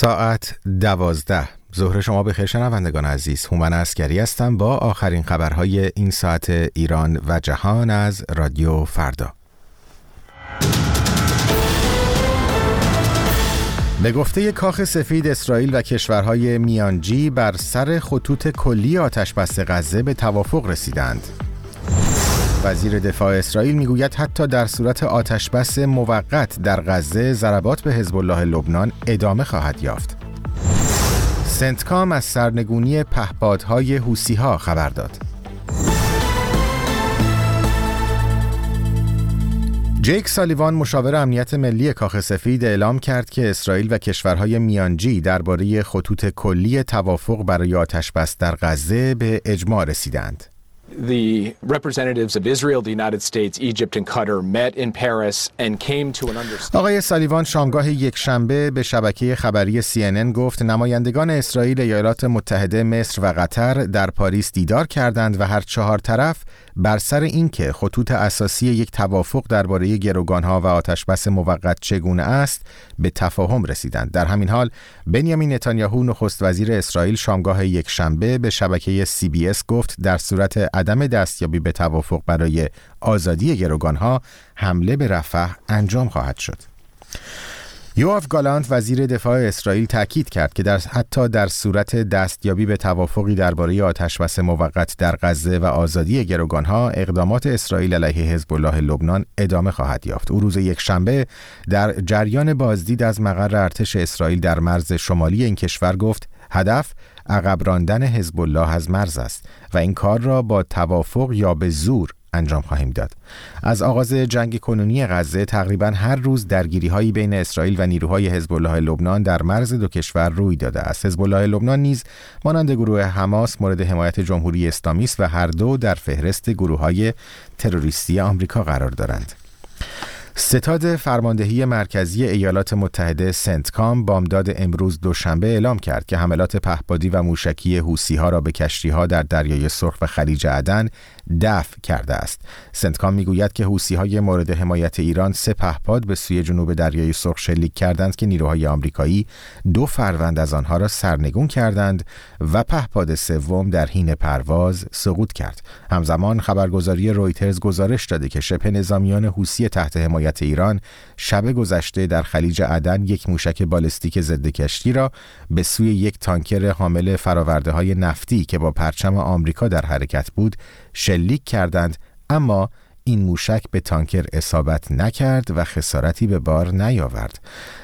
ساعت دوازده. ظهر شما به خیر شنوندگان عزیز. هومن اسکری هستم با آخرین خبرهای این ساعت ایران و جهان از رادیو فردا. به گفته کاخ سفید اسرائیل و کشورهای میانجی بر سر خطوط کلی آتش بس غزه به توافق رسیدند. وزیر دفاع اسرائیل می‌گوید حتی در صورت آتشبس موقت در غزه ضربات به حزب الله لبنان ادامه خواهد یافت. سنتکام از سرنگونی پهپادهای حوسی ها خبر داد. جیک سالیوان مشاور امنیت ملی کاخ سفید اعلام کرد که اسرائیل و کشورهای میانجی درباره خطوط کلی توافق برای آتشبس در غزه به اجماع رسیدند. The representatives of Israel, the United States, Egypt and Qatar met in Paris and came to an understanding. آقای سالیوان شامگاه یک شنبه به شبکه خبری CNN گفت نمایندگان اسرائیل، ایالات متحده، مصر و قطر در پاریس دیدار کردند و هر چهار طرف بر سر اینکه خطوط اساسی یک توافق درباره گروگانها و آتشبس موقت چگونه است به تفاهم رسیدند در همین حال بنیامین نتانیاهو نخست وزیر اسرائیل شامگاه یک شنبه به شبکه اس گفت در صورت عدم دستیابی به توافق برای آزادی گروگانها حمله به رفح انجام خواهد شد یوآف گالانت وزیر دفاع اسرائیل تاکید کرد که در حتی در صورت دستیابی به توافقی درباره آتشبس موقت در غزه و آزادی گروگانها اقدامات اسرائیل علیه حزب الله لبنان ادامه خواهد یافت. او روز یک شنبه در جریان بازدید از مقر ارتش اسرائیل در مرز شمالی این کشور گفت هدف عقب راندن حزب الله از مرز است و این کار را با توافق یا به زور انجام خواهیم داد. از آغاز جنگ کنونی غزه تقریبا هر روز درگیری هایی بین اسرائیل و نیروهای حزب الله لبنان در مرز دو کشور روی داده است. حزب الله لبنان نیز مانند گروه حماس مورد حمایت جمهوری اسلامی است و هر دو در فهرست گروه های تروریستی آمریکا قرار دارند. ستاد فرماندهی مرکزی ایالات متحده سنتکام بامداد امروز دوشنبه اعلام کرد که حملات پهپادی و موشکی حوسی ها را به کشتی ها در دریای سرخ و خلیج عدن دفع کرده است. سنتکام می‌گوید که حوسی های مورد حمایت ایران سه پهپاد به سوی جنوب دریای سرخ شلیک کردند که نیروهای آمریکایی دو فروند از آنها را سرنگون کردند و پهپاد سوم در حین پرواز سقوط کرد. همزمان خبرگزاری رویترز گزارش داده که شبه نظامیان حوسی تحت حمایت ایران شب گذشته در خلیج عدن یک موشک بالستیک ضد کشتی را به سوی یک تانکر حامل فراورده های نفتی که با پرچم آمریکا در حرکت بود شلیک کردند اما این موشک به تانکر اصابت نکرد و خسارتی به بار نیاورد.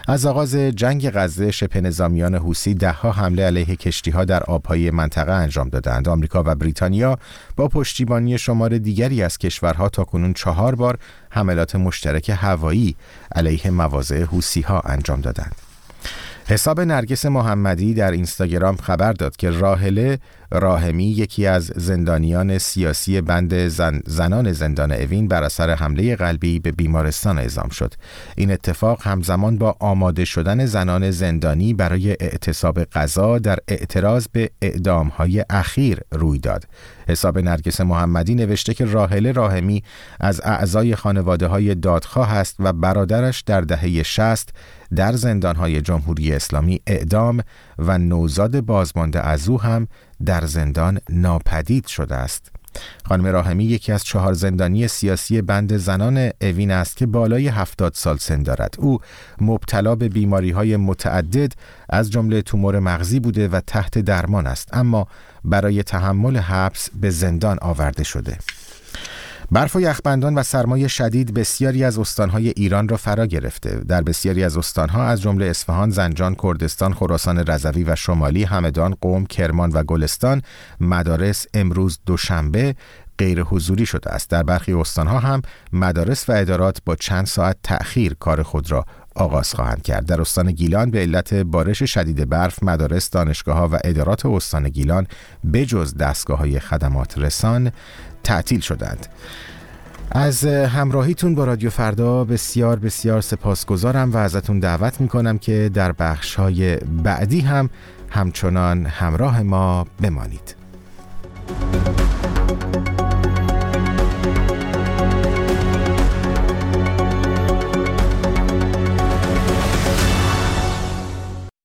از آغاز جنگ غزه شبه نظامیان حوسی دهها حمله علیه کشتی ها در آبهای منطقه انجام دادند. آمریکا و بریتانیا با پشتیبانی شمار دیگری از کشورها تا کنون چهار بار حملات مشترک هوایی علیه مواضع حوسی ها انجام دادند. حساب نرگس محمدی در اینستاگرام خبر داد که راهله راهمی یکی از زندانیان سیاسی بند زن زنان زندان اوین بر اثر حمله قلبی به بیمارستان اعزام شد. این اتفاق همزمان با آماده شدن زنان زندانی برای اعتصاب غذا در اعتراض به اعدامهای اخیر روی داد. حساب نرگس محمدی نوشته که راهله راهمی از اعضای خانواده های دادخواه است و برادرش در دهه 60 در زندانهای جمهوری اسلامی اعدام و نوزاد بازمانده از او هم در زندان ناپدید شده است. خانم راهمی یکی از چهار زندانی سیاسی بند زنان اوین است که بالای هفتاد سال سن دارد او مبتلا به بیماری های متعدد از جمله تومور مغزی بوده و تحت درمان است اما برای تحمل حبس به زندان آورده شده برف و یخبندان و سرمای شدید بسیاری از استانهای ایران را فرا گرفته. در بسیاری از استانها از جمله اصفهان، زنجان، کردستان، خراسان رضوی و شمالی، همدان، قوم، کرمان و گلستان مدارس امروز دوشنبه غیر حضوری شده است. در برخی استانها هم مدارس و ادارات با چند ساعت تأخیر کار خود را آغاز خواهند کرد. در استان گیلان به علت بارش شدید برف مدارس، دانشگاه ها و ادارات استان گیلان بجز دستگاه های خدمات رسان تعطیل شدند. از همراهیتون با رادیو فردا بسیار بسیار سپاسگزارم و ازتون دعوت می‌کنم که در بخش های بعدی هم همچنان همراه ما بمانید.